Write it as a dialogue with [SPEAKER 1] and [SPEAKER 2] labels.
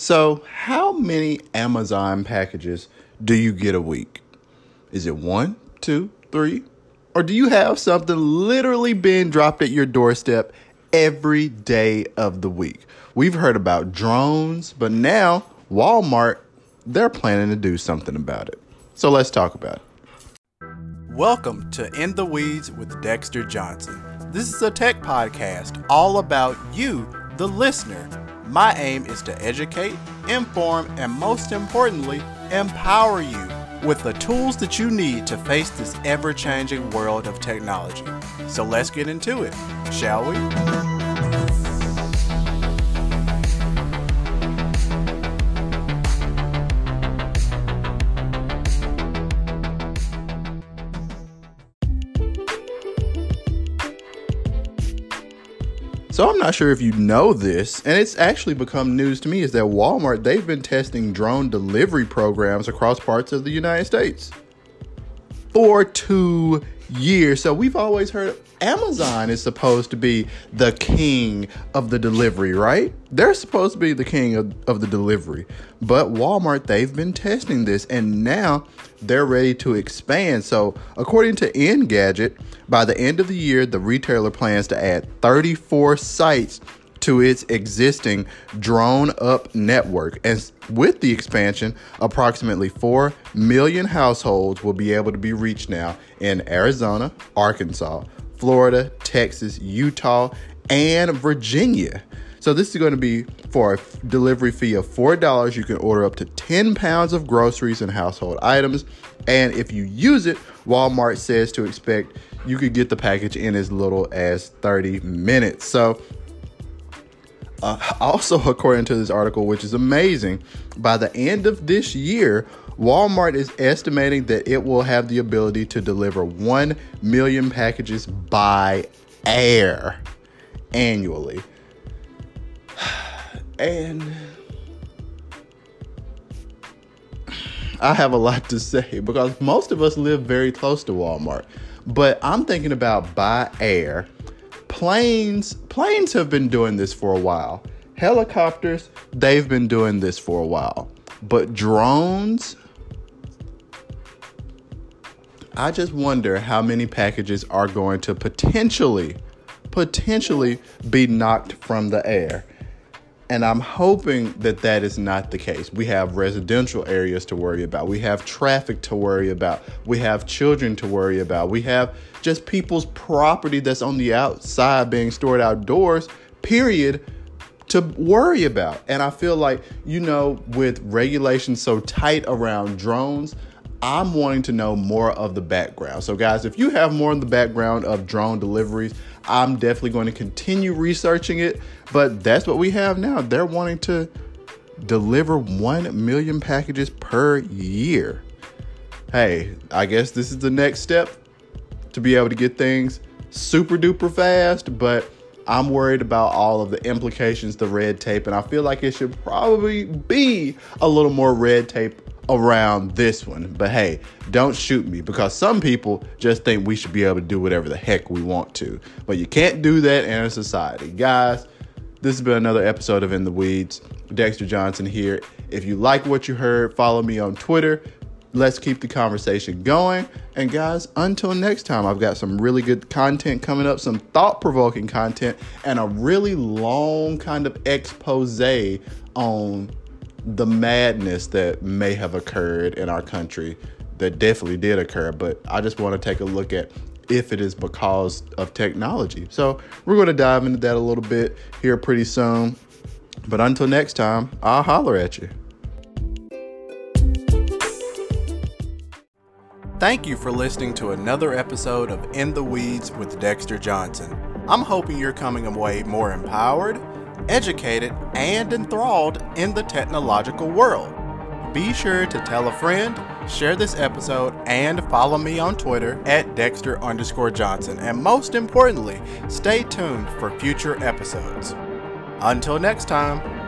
[SPEAKER 1] So, how many Amazon packages do you get a week? Is it one, two, three? Or do you have something literally being dropped at your doorstep every day of the week? We've heard about drones, but now Walmart, they're planning to do something about it. So let's talk about it. Welcome to In the Weeds with Dexter Johnson. This is a tech podcast all about you, the listener my aim is to educate, inform, and most importantly, empower you with the tools that you need to face this ever changing world of technology. So let's get into it, shall we? So I'm not sure if you know this, and it's actually become news to me is that Walmart they've been testing drone delivery programs across parts of the United States for 2 years. So we've always heard Amazon is supposed to be the king of the delivery, right? They're supposed to be the king of, of the delivery. But Walmart, they've been testing this and now they're ready to expand. So, according to Engadget, by the end of the year, the retailer plans to add 34 sites to its existing DroneUp network. And with the expansion, approximately 4 million households will be able to be reached now in Arizona, Arkansas, Florida, Texas, Utah, and Virginia. So this is going to be for a delivery fee of $4. You can order up to 10 pounds of groceries and household items. And if you use it, Walmart says to expect you could get the package in as little as 30 minutes. So uh, also, according to this article, which is amazing, by the end of this year, Walmart is estimating that it will have the ability to deliver 1 million packages by air annually. And I have a lot to say because most of us live very close to Walmart. But I'm thinking about by air planes planes have been doing this for a while. Helicopters they've been doing this for a while. But drones i just wonder how many packages are going to potentially potentially be knocked from the air and I'm hoping that that is not the case. We have residential areas to worry about. We have traffic to worry about. We have children to worry about. We have just people's property that's on the outside being stored outdoors, period, to worry about. And I feel like, you know, with regulations so tight around drones, I'm wanting to know more of the background. So, guys, if you have more in the background of drone deliveries, I'm definitely going to continue researching it. But that's what we have now. They're wanting to deliver 1 million packages per year. Hey, I guess this is the next step to be able to get things super duper fast, but I'm worried about all of the implications, the red tape, and I feel like it should probably be a little more red tape around this one. But hey, don't shoot me because some people just think we should be able to do whatever the heck we want to. But you can't do that in a society. Guys, this has been another episode of In the Weeds. Dexter Johnson here. If you like what you heard, follow me on Twitter. Let's keep the conversation going. And guys, until next time, I've got some really good content coming up, some thought provoking content, and a really long kind of expose on the madness that may have occurred in our country that definitely did occur, but I just want to take a look at if it is because of technology. So we're going to dive into that a little bit here pretty soon. But until next time, I'll holler at you. Thank you for listening to another episode of In the Weeds with Dexter Johnson. I'm hoping you're coming away more empowered educated, and enthralled in the technological world. Be sure to tell a friend, share this episode, and follow me on Twitter at Dexter underscore Johnson. And most importantly, stay tuned for future episodes. Until next time.